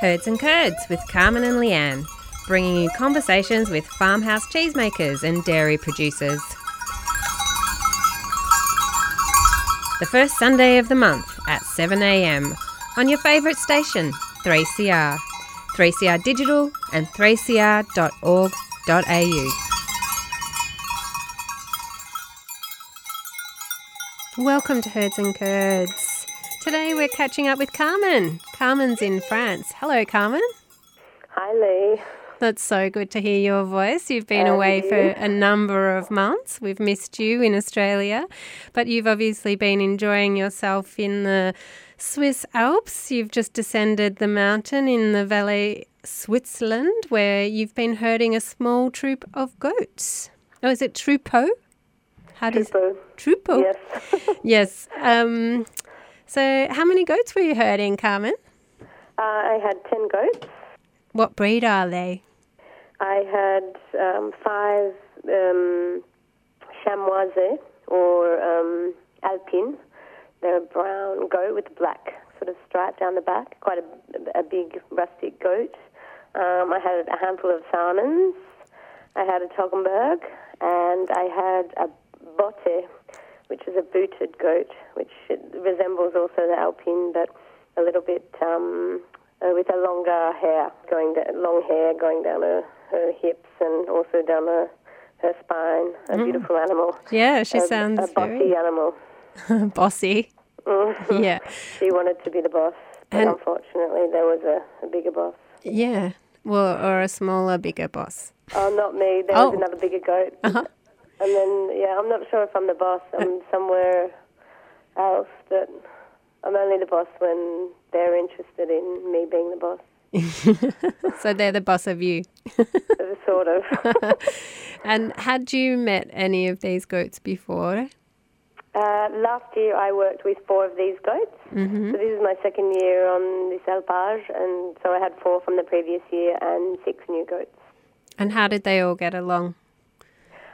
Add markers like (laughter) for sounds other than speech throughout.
Herds and Curds with Carmen and Leanne, bringing you conversations with farmhouse cheesemakers and dairy producers. The first Sunday of the month at 7am on your favourite station, 3CR, 3CR Digital and 3cr.org.au. Welcome to Herds and Curds. Today we're catching up with Carmen. Carmen's in France. Hello, Carmen. Hi, Lee. That's so good to hear your voice. You've been And away you. for a number of months. We've missed you in Australia, but you've obviously been enjoying yourself in the Swiss Alps. You've just descended the mountain in the Valais, Switzerland, where you've been herding a small troop of goats. Oh, is it troupeau? How does Super. troupeau? Yes. (laughs) Yes. Um, so, how many goats were you herding, Carmen? Uh, I had 10 goats. What breed are they? I had um, five um, chamoises or um, alpine. They're a brown goat with a black sort of stripe down the back, quite a, a big rustic goat. Um, I had a handful of Saanens. I had a Toggenburg, and I had a botte, which is a booted goat, which resembles also the alpine, but a little bit um, uh, with a longer hair going down, long hair going down her, her hips and also down her, her spine. A beautiful animal. Yeah, she a, sounds a bossy very animal. (laughs) bossy. Mhm. Yeah. (laughs) She wanted to be the boss, but And- unfortunately there was a, a bigger boss. Yeah. Well, or a smaller, bigger boss. Oh, not me. There Oh. was another bigger goat. Uh-huh. And then, yeah, I'm not sure if I'm the boss. I'm somewhere else, but I'm only the boss when they're interested in me being the boss. (laughs) so they're the boss of you. (laughs) sort of. (laughs) And had you met any of these goats before? Uh, last year I worked with four of these goats. Mm-hmm. So this is my second year on this alpage, and so I had four from the previous year and six new goats. And how did they all get along?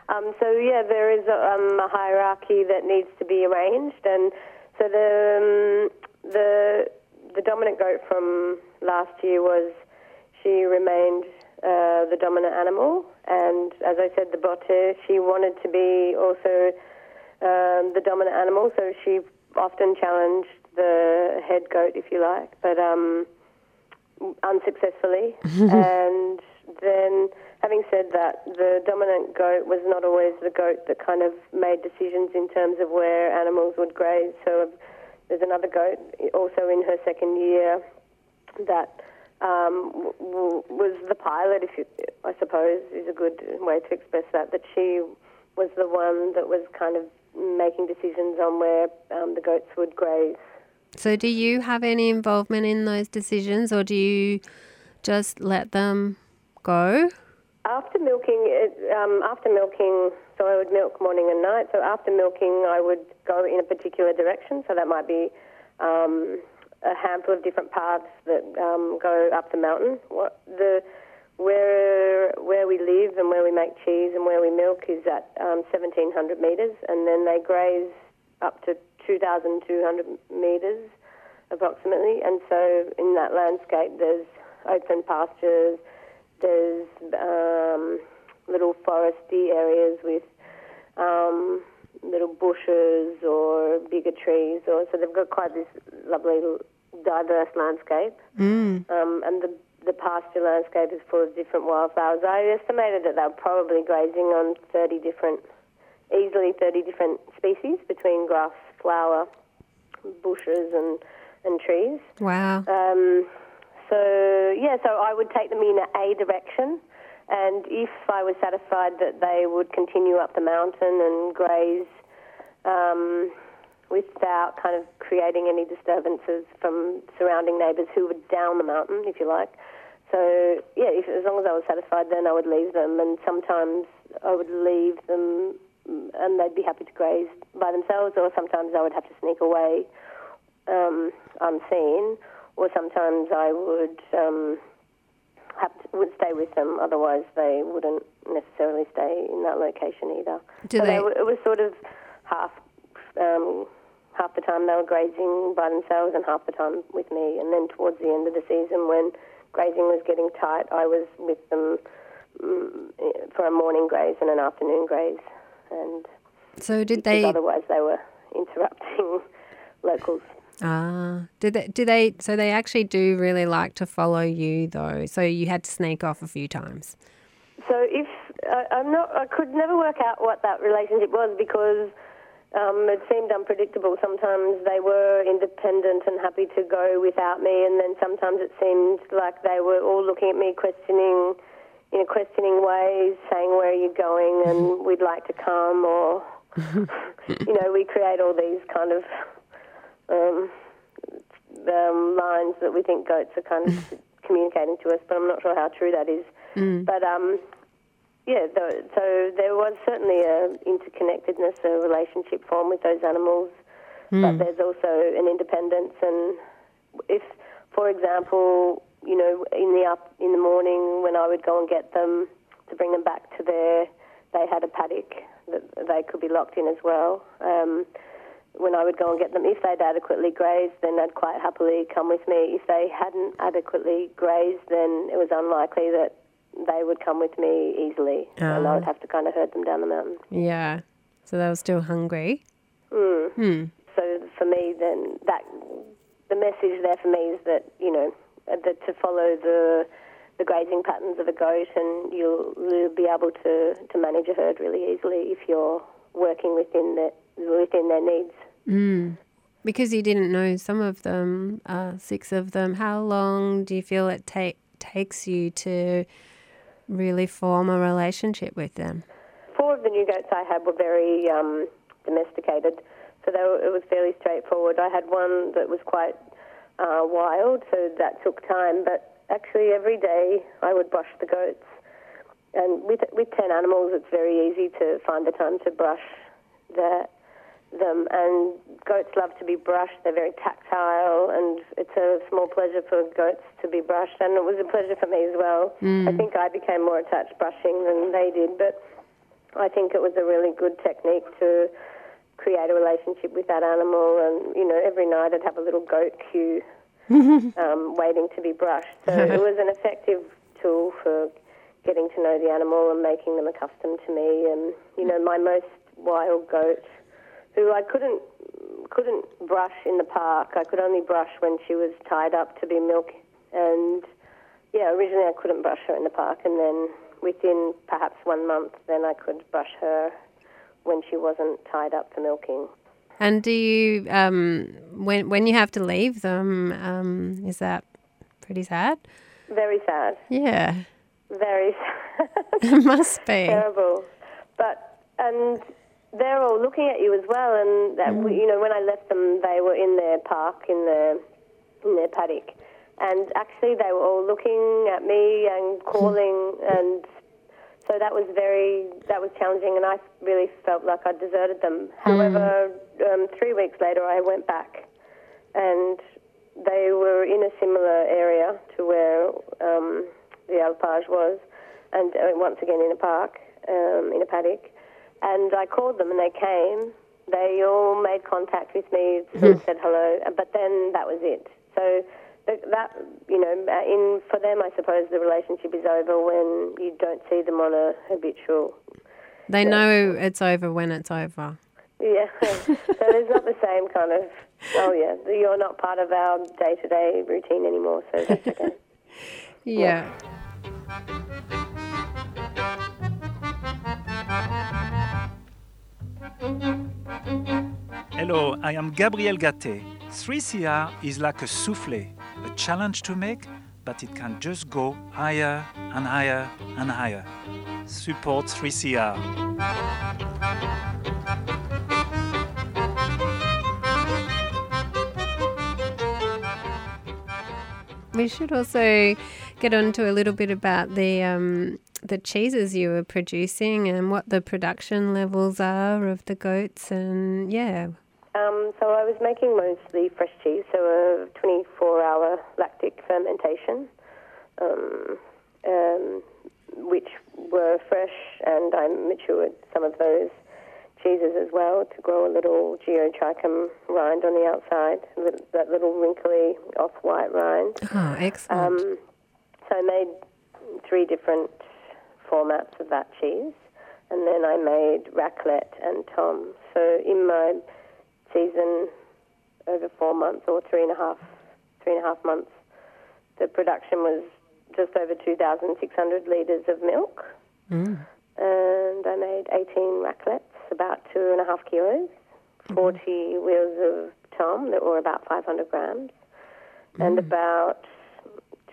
Um, so yeah, there is a, um, a hierarchy that needs to be arranged, and so the um, the the dominant goat from last year was she remained uh, the dominant animal, and as I said, the botte she wanted to be also um, the dominant animal, so she often challenged the head goat, if you like, but um, unsuccessfully. (laughs) and then, having said that, the dominant goat was not always the goat that kind of made decisions in terms of where animals would graze. So there's another goat also in her second year that um, was the pilot, if you, I suppose, is a good way to express that. That she was the one that was kind of making decisions on where um, the goats would graze. So, do you have any involvement in those decisions, or do you just let them go? After milking, it, um, after milking, so I would milk morning and night. So after milking, I would go in a particular direction. So that might be um, a handful of different paths that um, go up the mountain. What the where where we live and where we make cheese and where we milk is at um, 1,700 meters, and then they graze up to 2,200 meters approximately. And so in that landscape, there's open pastures, there's um, little foresty areas with um, little bushes or bigger trees, or so they've got quite this lovely diverse landscape. Mm. Um, and the the pasture landscape is full of different wildflowers. I estimated that they were probably grazing on 30 different, easily 30 different species between grass, flower, bushes, and and trees. Wow. Um, so yeah, so I would take them in a direction, and if I was satisfied that they would continue up the mountain and graze um, without kind of creating any disturbances from surrounding neighbours who were down the mountain, if you like. So yeah, if, as long as I was satisfied, then I would leave them, and sometimes I would leave them, and they'd be happy to graze by themselves, or sometimes I would have to sneak away um, unseen, or sometimes I would um, have to, would stay with them. Otherwise, they wouldn't necessarily stay in that location either. Do so they- were- it was sort of half um, half the time they were grazing by themselves, and half the time with me. And then towards the end of the season, when grazing was getting tight, I was with them mm, for a morning graze and an afternoon graze. And so did they? Otherwise, they were interrupting (laughs) locals. Ah, do they? Do they? So they actually do really like to follow you, though. So you had to sneak off a few times. So if I, I'm not, I could never work out what that relationship was because um, it seemed unpredictable. Sometimes they were independent and happy to go without me, and then sometimes it seemed like they were all looking at me, questioning, in a questioning ways, saying, "Where are you going?" and we'd like to come, or (laughs) you know, we create all these kind of um, um, lines that we think goats are kind of (laughs) communicating to us, but I'm not sure how true that is. Mm. But um, yeah, the, so there was certainly a interconnectedness, a relationship formed with those animals, mm. but there's also an independence. And if, for example, you know, in the up in the morning when I would go and get them to bring them back to their, they had a paddock that they could be locked in as well. Um, when I would go and get them, if they'd adequately grazed, then they'd quite happily come with me. If they hadn't adequately grazed, then it was unlikely that they would come with me easily, and I would ah. have to kind of herd them down the mountain. Yeah, so they were still hungry. Mm. Hmm. So for me, then that the message there for me is that you know that to follow the the grazing patterns of a goat, and you'll, you'll be able to to manage a herd really easily if you're working within the within their needs. Mm. Because you didn't know some of them, uh, six of them. How long do you feel it take takes you to really form a relationship with them? Four of the new goats I had were very um, domesticated, so were, it was fairly straightforward. I had one that was quite uh, wild, so that took time, but actually every day I would brush the goats. And with, with 10 animals, it's very easy to find the time to brush the, them. And goats love to be brushed. They're very tactile, and it's a small pleasure for goats to be brushed. And it was a pleasure for me as well. Mm. I think I became more attached brushing than they did, but I think it was a really good technique to create a relationship with that animal. And you know, every night I'd have a little goat queue (laughs) um, waiting to be brushed. So (laughs) it was an effective tool for getting to know the animal and making them accustomed to me. And you know, my most wild goat who I couldn't couldn't brush in the park. I could only brush when she was tied up to be milked. And yeah, originally I couldn't brush her in the park, and then within perhaps one month, then I could brush her when she wasn't tied up for milking. And do you, um, when when you have to leave them, um, is that pretty sad? Very sad. Yeah. Very (laughs) sad. (laughs) it must be terrible. But and they're all looking at you as well. And that mm. you know, when I left them, they were in their park in their in their paddock, and actually they were all looking at me and (laughs) calling, and so that was very that was challenging, and I really felt like I deserted them. Mm. However, um, three weeks later, I went back, and they were in a similar area to where um, the alpage was, and uh, once again in a park, um, in a paddock and I called them and they came. They all made contact with me, mm-hmm. said hello, but then that was it. So that you know, in for them, I suppose the relationship is over when you don't see them on a habitual. They yeah. know it's over when it's over. Yeah, (laughs) so it's not the same kind of. Oh yeah, you're not part of our day-to-day routine anymore, so that's okay. (laughs) yeah. Hello, I am Gabriel Gaté. 3CR is like a souffle, a challenge to make, but it can just go higher and higher and higher. Support 3CR. We should also get on to a little bit about the um, the cheeses you were producing and what the production levels are of the goats and yeah. Um, so I was making mostly fresh cheese, so a 24-hour lactic fermentation, um, um, which were fresh, and I matured some of those cheeses as well to grow a little geotrichum rind on the outside, that little wrinkly off-white rind. Oh, excellent. Um, So I made three different formats of that cheese, and then I made raclette and tomme. So in my season over four months or three and a half, three and a half months, the production was just over 2,600 litres of milk. Mm. And I made 18 raclettes, about two and a half kilos, 40 wheels of tomme that were about 500 grams, and about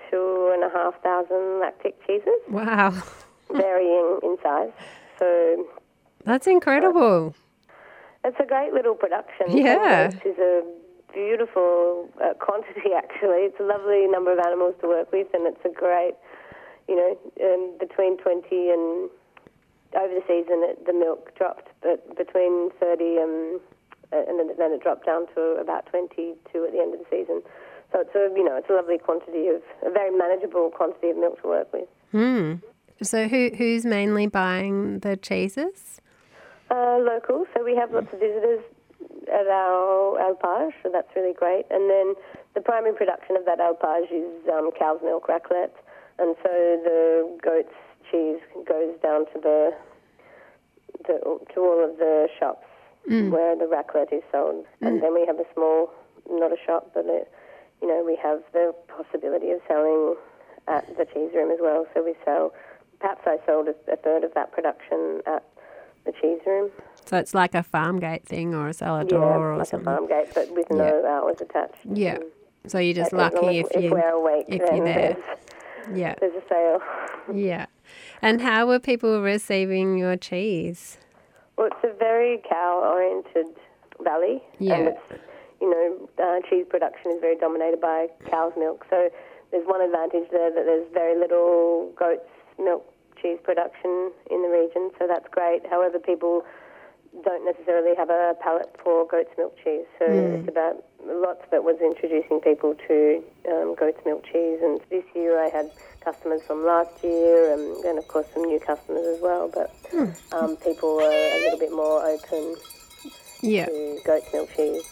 two and a half thousand lactic cheeses, Wow. (laughs) varying in size. So That's incredible. it's a great little production. Yeah. This is a beautiful uh, quantity, (laughs) actually. It's a lovely number of animals to work with, and it's a great, you know, um, between 20 and over the season, it, the milk dropped, but between 30 and and then, then it dropped down to about 22 at the end of the season. So it's a, you know, it's a lovely quantity of, a very manageable quantity of milk to work with. Hmm. So who who's mainly buying the cheeses? Uh, local, so we have lots of visitors at our alpage, so that's really great. And then the primary production of that alpage is um, cow's milk raclette, and so the goat's cheese goes down to the, the to all of the shops mm. where the raclette is sold. And mm. then we have a small, not a shop, but a, you know, we have the possibility of selling at the cheese room as well. So we sell. Perhaps I sold a, a third of that production at the cheese room. So it's like a farm gate thing or a cellar Yeah, door or like something. a farm gate, but with no hours attached. Yeah. So you're just lucky if you we're awake, if then you're there. There's, Yeah. there's a sale. Yeah. And how were people receiving your cheese? Well, it's a very cow-oriented valley, Yeah. and it's you know uh, cheese production is very dominated by cow's milk. So there's one advantage there that there's very little goat's milk cheese production in the region, so that's great. However, people don't necessarily have a palate for goat's milk cheese, so it's about lots of it was introducing people to um, goat's milk cheese. And this year I had customers from last year, and, and of course some new customers as well. But um, people were a little bit more open Yeah. to goat's milk cheese.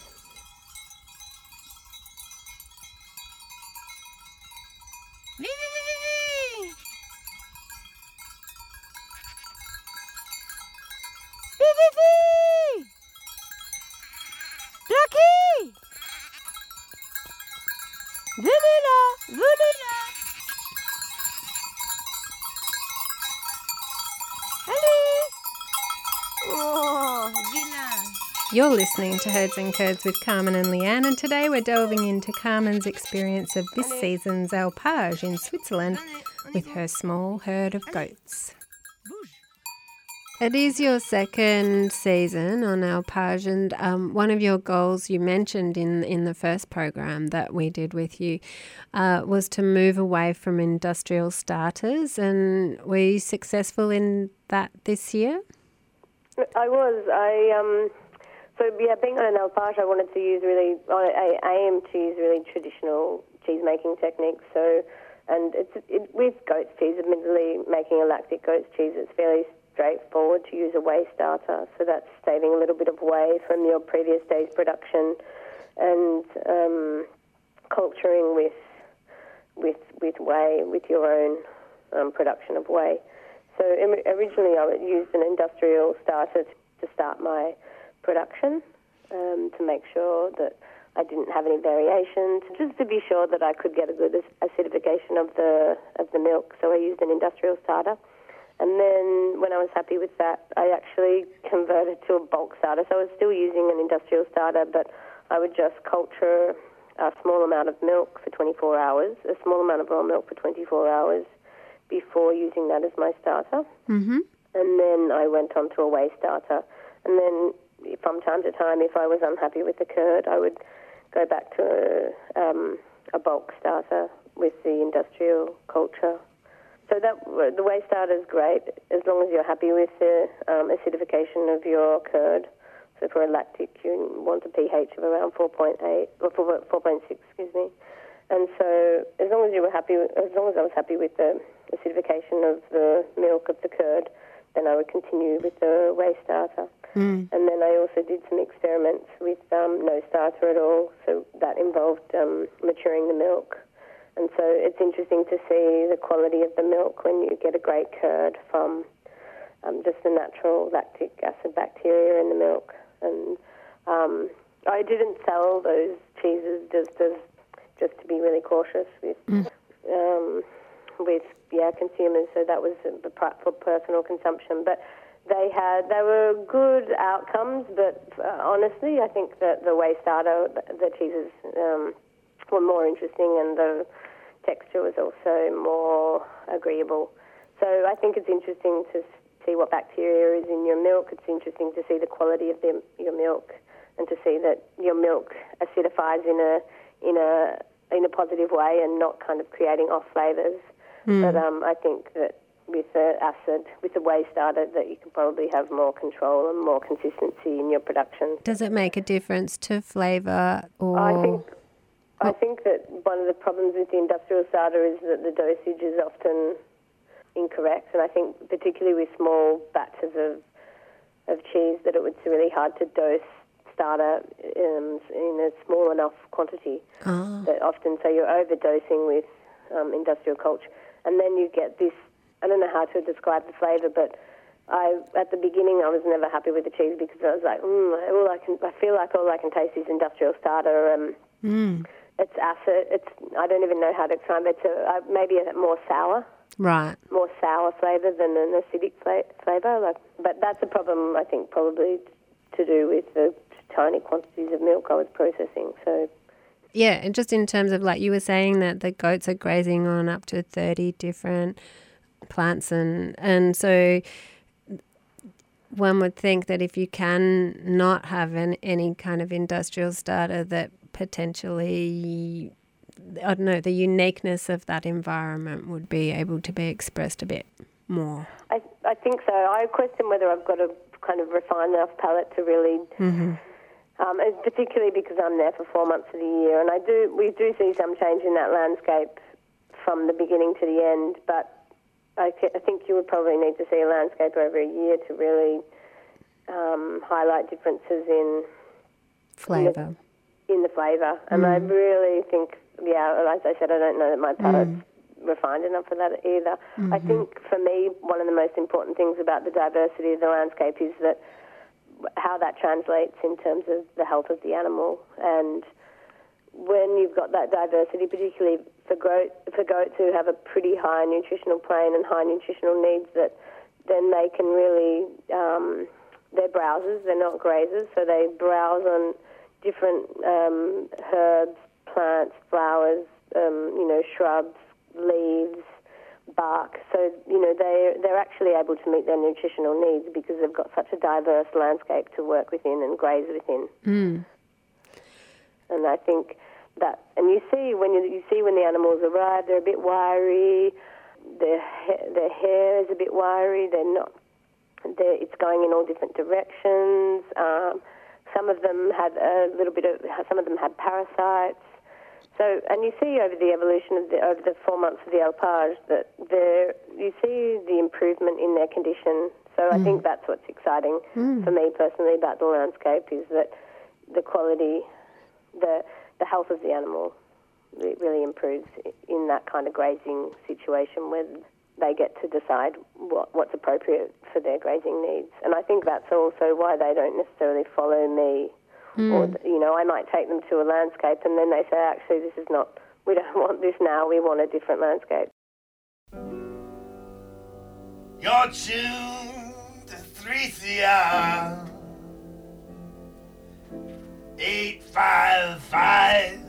You're listening to Herds and Curds with Carmen and Leanne, and today we're delving into Carmen's experience of this season's alpage in Switzerland with her small herd of goats. It is your second season on Alpage, and um, one of your goals you mentioned in in the first program that we did with you uh, was to move away from industrial starters. And were you successful in that this year? I was. I um. So yeah, being on an alpage, I wanted to use really. I, I aim to use really traditional cheese making techniques. So, and it's it, with goat's cheese. Admittedly, making a lactic goat's cheese, it's fairly straightforward to use a whey starter. So that's saving a little bit of whey from your previous day's production, and um, culturing with with with whey with your own um, production of whey. So originally, I used an industrial starter to start my production um, to make sure that I didn't have any variations, just to be sure that I could get a good acidification of the of the milk. So I used an industrial starter, and then when I was happy with that, I actually converted to a bulk starter. So I was still using an industrial starter, but I would just culture a small amount of milk for 24 hours, a small amount of raw milk for 24 hours before using that as my starter. Mm-hmm. And then I went on to a whey starter. And then from time to time, if I was unhappy with the curd, I would go back to a, um, a bulk starter with the industrial culture. So that the whey starter is great as long as you're happy with the um, acidification of your curd. So for a lactic, you want a pH of around 4.8 or 4, 4.6, excuse me. And so, as long as you were happy, as long as I was happy with the acidification of the milk of the curd, then I would continue with the whey starter. Mm. And then I also did some experiments with um, no starter at all. So that involved um, maturing the milk And so it's interesting to see the quality of the milk when you get a great curd from um, just the natural lactic acid bacteria in the milk. And um, I didn't sell those cheeses just as just to be really cautious with um, with yeah consumers. So that was for personal consumption, but they had they were good outcomes. But uh, honestly, I think that the whey starter the cheeses um, were more interesting, and the texture was also more agreeable. So I think it's interesting to see what bacteria is in your milk. It's interesting to see the quality of the, your milk and to see that your milk acidifies in a in a in a positive way and not kind of creating off flavors. Mm. But um, I think that with the acid, with the whey starter, that you can probably have more control and more consistency in your production. Does it make a difference to flavour or? I think I think that one of the problems with the industrial starter is that the dosage is often incorrect, and I think particularly with small batches of of cheese that it would be really hard to dose starter um, in a small enough quantity. Oh. That often, so you're overdosing with um, industrial culture, and then you get this. I don't know how to describe the flavour, but I at the beginning I was never happy with the cheese because I was like, mm, all I can, I feel like all I can taste is industrial starter. Um, mm. It's acid. It's I don't even know how to explain. It's a, uh, maybe a more sour. Right. More sour flavour than an acidic flavour. Like, but that's a problem I think probably to do with the tiny quantities of milk I was processing. So. Yeah, and just in terms of like you were saying that the goats are grazing on up to thirty different plants, and and so one would think that if you can not have an, any kind of industrial starter, that potentially I don't know, the uniqueness of that environment would be able to be expressed a bit more. I, I think so. I question whether I've got a kind of refined enough palate to really, mm-hmm. um, particularly because I'm there for four months of the year, and I do we do see some change in that landscape from the beginning to the end. But I, I think you would probably need to see a landscape over a year to really um, highlight differences in flavour in the flavour. And mm. I really think, yeah, as I said, I don't know that my palate's mm. refined enough for that either. Mm-hmm. I think for me, one of the most important things about the diversity of the landscape is that how that translates in terms of the health of the animal. And when you've got that diversity, particularly for, goat, for goats who have a pretty high nutritional plane and high nutritional needs, that then they can really, um, they're browsers, they're not grazers, so they browse on different um, herbs, plants, flowers, um, you know, shrubs, leaves, bark. So you know they they're actually able to meet their nutritional needs because they've got such a diverse landscape to work within and graze within. Mm. And I think that, and you see when you, you see when the animals arrive, they're a bit wiry. Their their hair is a bit wiry. They're not. They're, it's going in all different directions. Um, some of them had a little bit of, some of them had parasites. So, and you see over the evolution of the, over the four months of the alpage that there, you see the improvement in their condition. So mm. I think that's what's exciting mm. for me personally about the landscape is that the quality, the, the health of the animal it really improves in that kind of grazing situation where they get to decide what, what's appropriate for their grazing needs. And I think that's also why they don't necessarily follow me. Mm. Or, you know, I might take them to a landscape and then they say, actually, this is not, we don't (laughs) want this now, we want a different landscape. You're tuned to 3CR 855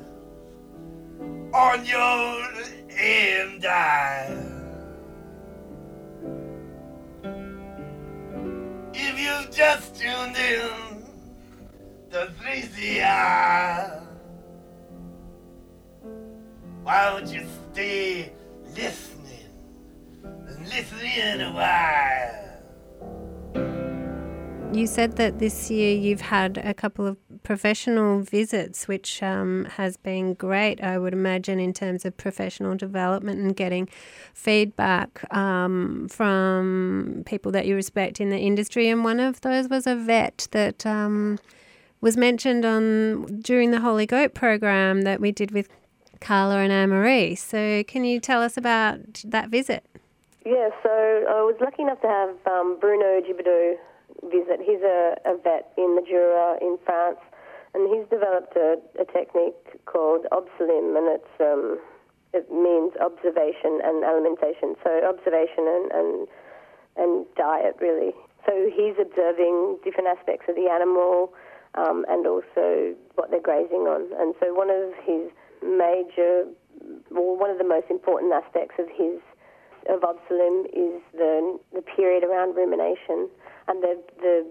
on your AM dial. If you've just tuned in to 3CR, why don't you stay listening and listening a while? You said that this year you've had a couple of professional visits, which um, has been great, I would imagine, in terms of professional development and getting feedback um, from people that you respect in the industry. And one of those was a vet that um, was mentioned on during the Holy Goat program that we did with Carla and Anne Marie. So, can you tell us about that visit? Yeah, so I was lucky enough to have um, Bruno Giboudeau visit. He's a, a vet in the Jura in France, and he's developed a, a technique called Obsalim, and it's um, it means observation and alimentation. So observation and, and and diet really. So he's observing different aspects of the animal um, and also what they're grazing on. And so one of his major, well, one of the most important aspects of his of Obsalim is the the period around rumination and the the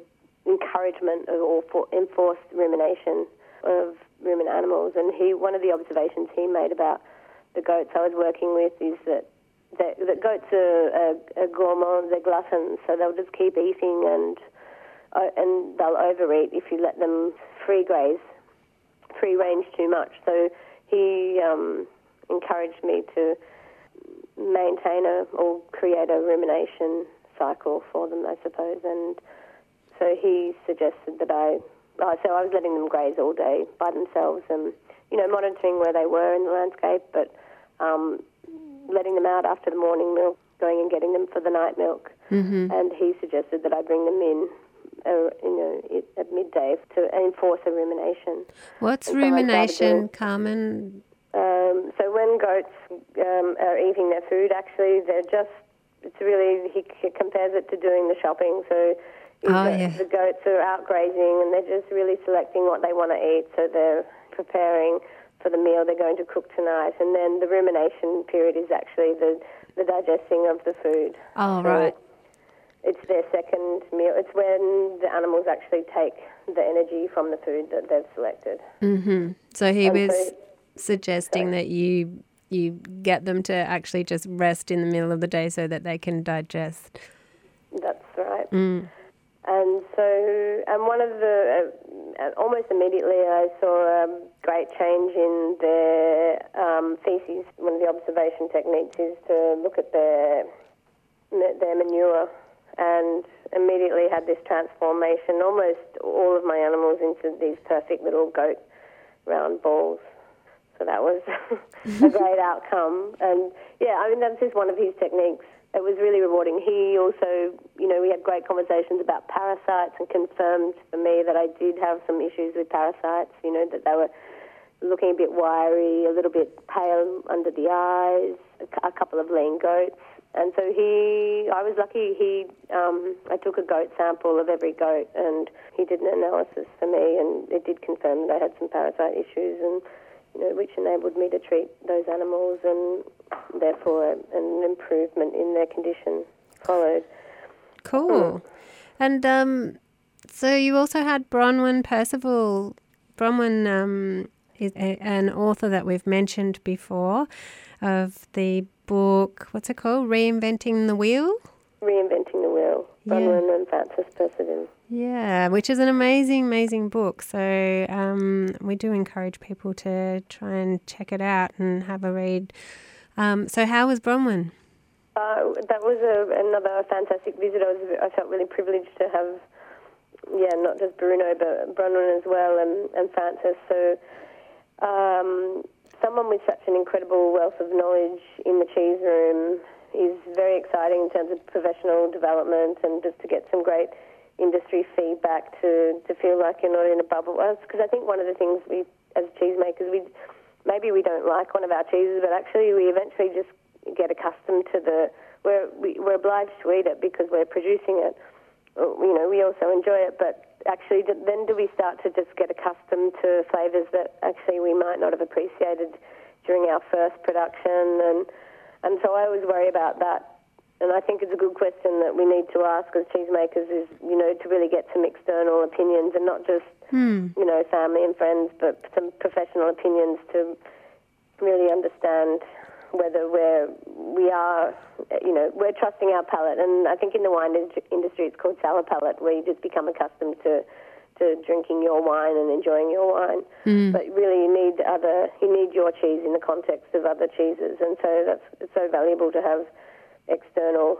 encouragement of, or for enforced rumination of ruminant animals. And he one of the observations he made about the goats I was working with is that that, that goats are, are, are gourmands, they're gluttons, so they'll just keep eating and uh, and they'll overeat if you let them free graze, free range too much. So he um, encouraged me to maintain a or create a rumination cycle for them, I suppose. And so he suggested that I, uh, so I was letting them graze all day by themselves and, you know, monitoring where they were in the landscape, but um, letting them out after the morning milk, going and getting them for the night milk. Mm-hmm. And he suggested that I bring them in, uh, you know, it, at midday to enforce a rumination. What's so rumination, Carmen? Um, so when goats um, are eating their food, actually, they're just, it's really, he c- compares it to doing the shopping. So Oh, the, yeah. the goats are out grazing and they're just really selecting what they want to eat. So they're preparing for the meal they're going to cook tonight. And then the rumination period is actually the, the digesting of the food. Oh, So right. It's their second meal. It's when the animals actually take the energy from the food that they've selected. Mm-hmm. So he And was so- suggesting that you you get them to actually just rest in the middle of the day so that they can digest. That's right. Mm. And so, and one of the, uh, uh, almost immediately, I saw a great change in their um, feces. One of the observation techniques is to look at their their manure, and immediately had this transformation. Almost all of my animals into these perfect little goat round balls. So that was (laughs) a great outcome. And yeah, I mean, that's just one of his techniques. It was really rewarding. He also, you know, we had great conversations about parasites and confirmed for me that I did have some issues with parasites, you know, that they were looking a bit wiry, a little bit pale under the eyes, a, couple of lean goats. And so he, I was lucky. He, um, I took a goat sample of every goat, and he did an analysis for me, and it did confirm that I had some parasite issues, and which enabled me to treat those animals, and therefore an improvement in their condition followed. Cool. And um, so you also had Bronwyn Percival. Bronwyn um, is a, an author that we've mentioned before of the book, what's it called? Reinventing the Wheel? Reinventing the wheel, Yeah. Bronwyn and Francis Percival. Yeah, which is an amazing, amazing book. So um, we do encourage people to try and check it out and have a read. Um, so how was Bronwyn? Uh, that was a, another fantastic visit. I, was, I felt really privileged to have, yeah, not just Bruno, but Bronwyn as well, and, and Francis. So, um, someone with such an incredible wealth of knowledge in the cheese room is very exciting in terms of professional development and just to get some great industry feedback to, to feel like you're not in a bubble. Because I think one of the things we, as cheesemakers, we maybe we don't like one of our cheeses, but actually we eventually just get accustomed to the. We're we, we're obliged to eat it because we're producing it. Uh, You know, we also enjoy it, but actually, then do we start to just get accustomed to flavors that actually we might not have appreciated during our first production, and and so I always worry about that. And I think it's a good question that we need to ask as cheesemakers is, you know, to really get some external opinions and not just, hmm. you know, family and friends, but some professional opinions to really understand whether we're we are you know we're trusting our palate and I think in the wine industry it's called sour palate where you just become accustomed to to drinking your wine and enjoying your wine. But really you need other you need your cheese in the context of other cheeses. And so that's it's so valuable to have external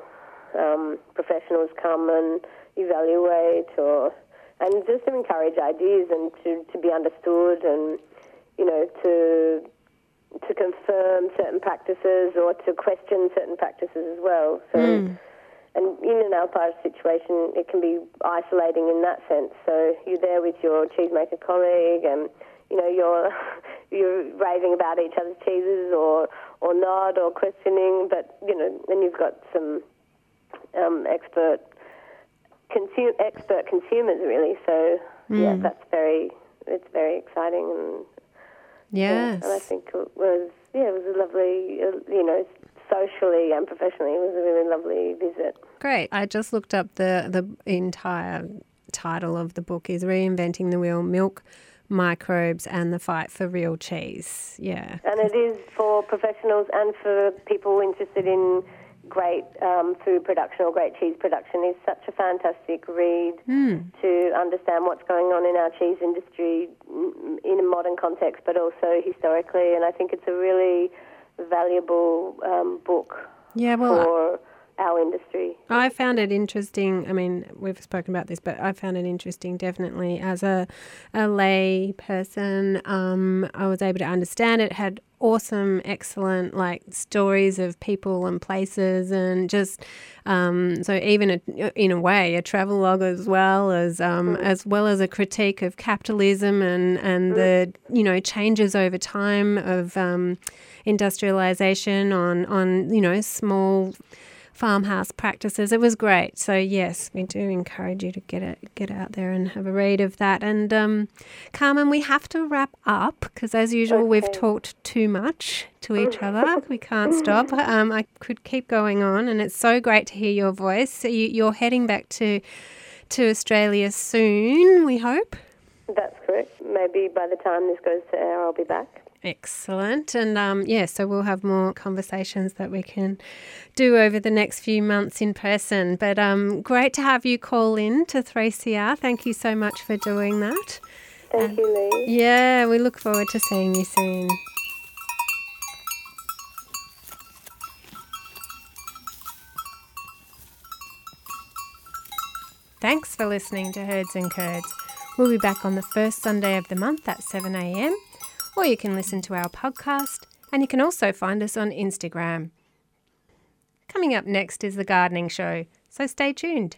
um, professionals come and evaluate or and just to encourage ideas and to, to be understood and you know to to confirm certain practices or to question certain practices as well. So, and in an alpage situation, it can be isolating in that sense. So you're there with your cheesemaker colleague, and you know you're (laughs) you're raving about each other's cheeses or or not or questioning, but you know then you've got some um, expert consume expert consumers really. So yeah, that's very it's very exciting and Yes. and I think it was yeah it was a lovely uh, you know socially and professionally it was a really lovely visit. Great. I just looked up the the entire title of the book is Reinventing the Wheel: Milk, Microbes, and the Fight for Real Cheese. Yeah. And it is for professionals and for people interested in great um, food production or great cheese production. is such a fantastic read to understand what's going on in our cheese industry mm, in a modern context, but also historically. And I think it's a really valuable um, book Yeah, well, for our industry. I found it interesting. I mean, we've spoken about this, but I found it interesting definitely as a, a lay person. Um, I was able to understand it. Had awesome, excellent like stories of people and places, and just um, so even a, in a way a travel log as well as um, as well as a critique of capitalism and and the you know changes over time of um, industrialization on on you know small farmhouse practices. It was great. So yes, we do encourage you to get it, get out there and have a read of that. And um, Carmen, we have to wrap up because, as usual, we've talked too much to each (laughs) other. We can't stop. Um, I could keep going on, and it's so great to hear your voice. So you, you're heading back to to Australia soon. We hope. That's correct. Maybe by the time this goes to air, I'll be back. Excellent. And um, yeah, so we'll have more conversations that we can do over the next few months in person. But um, great to have you call in to 3CR. Thank you so much for doing that. Thank you, Lee. Yeah, we look forward to seeing you soon. Thanks for listening to Herds and Curds. We'll be back on the first Sunday of the month at 7am, or you can listen to our podcast, and you can also find us on Instagram. Coming up next is the gardening show, so stay tuned.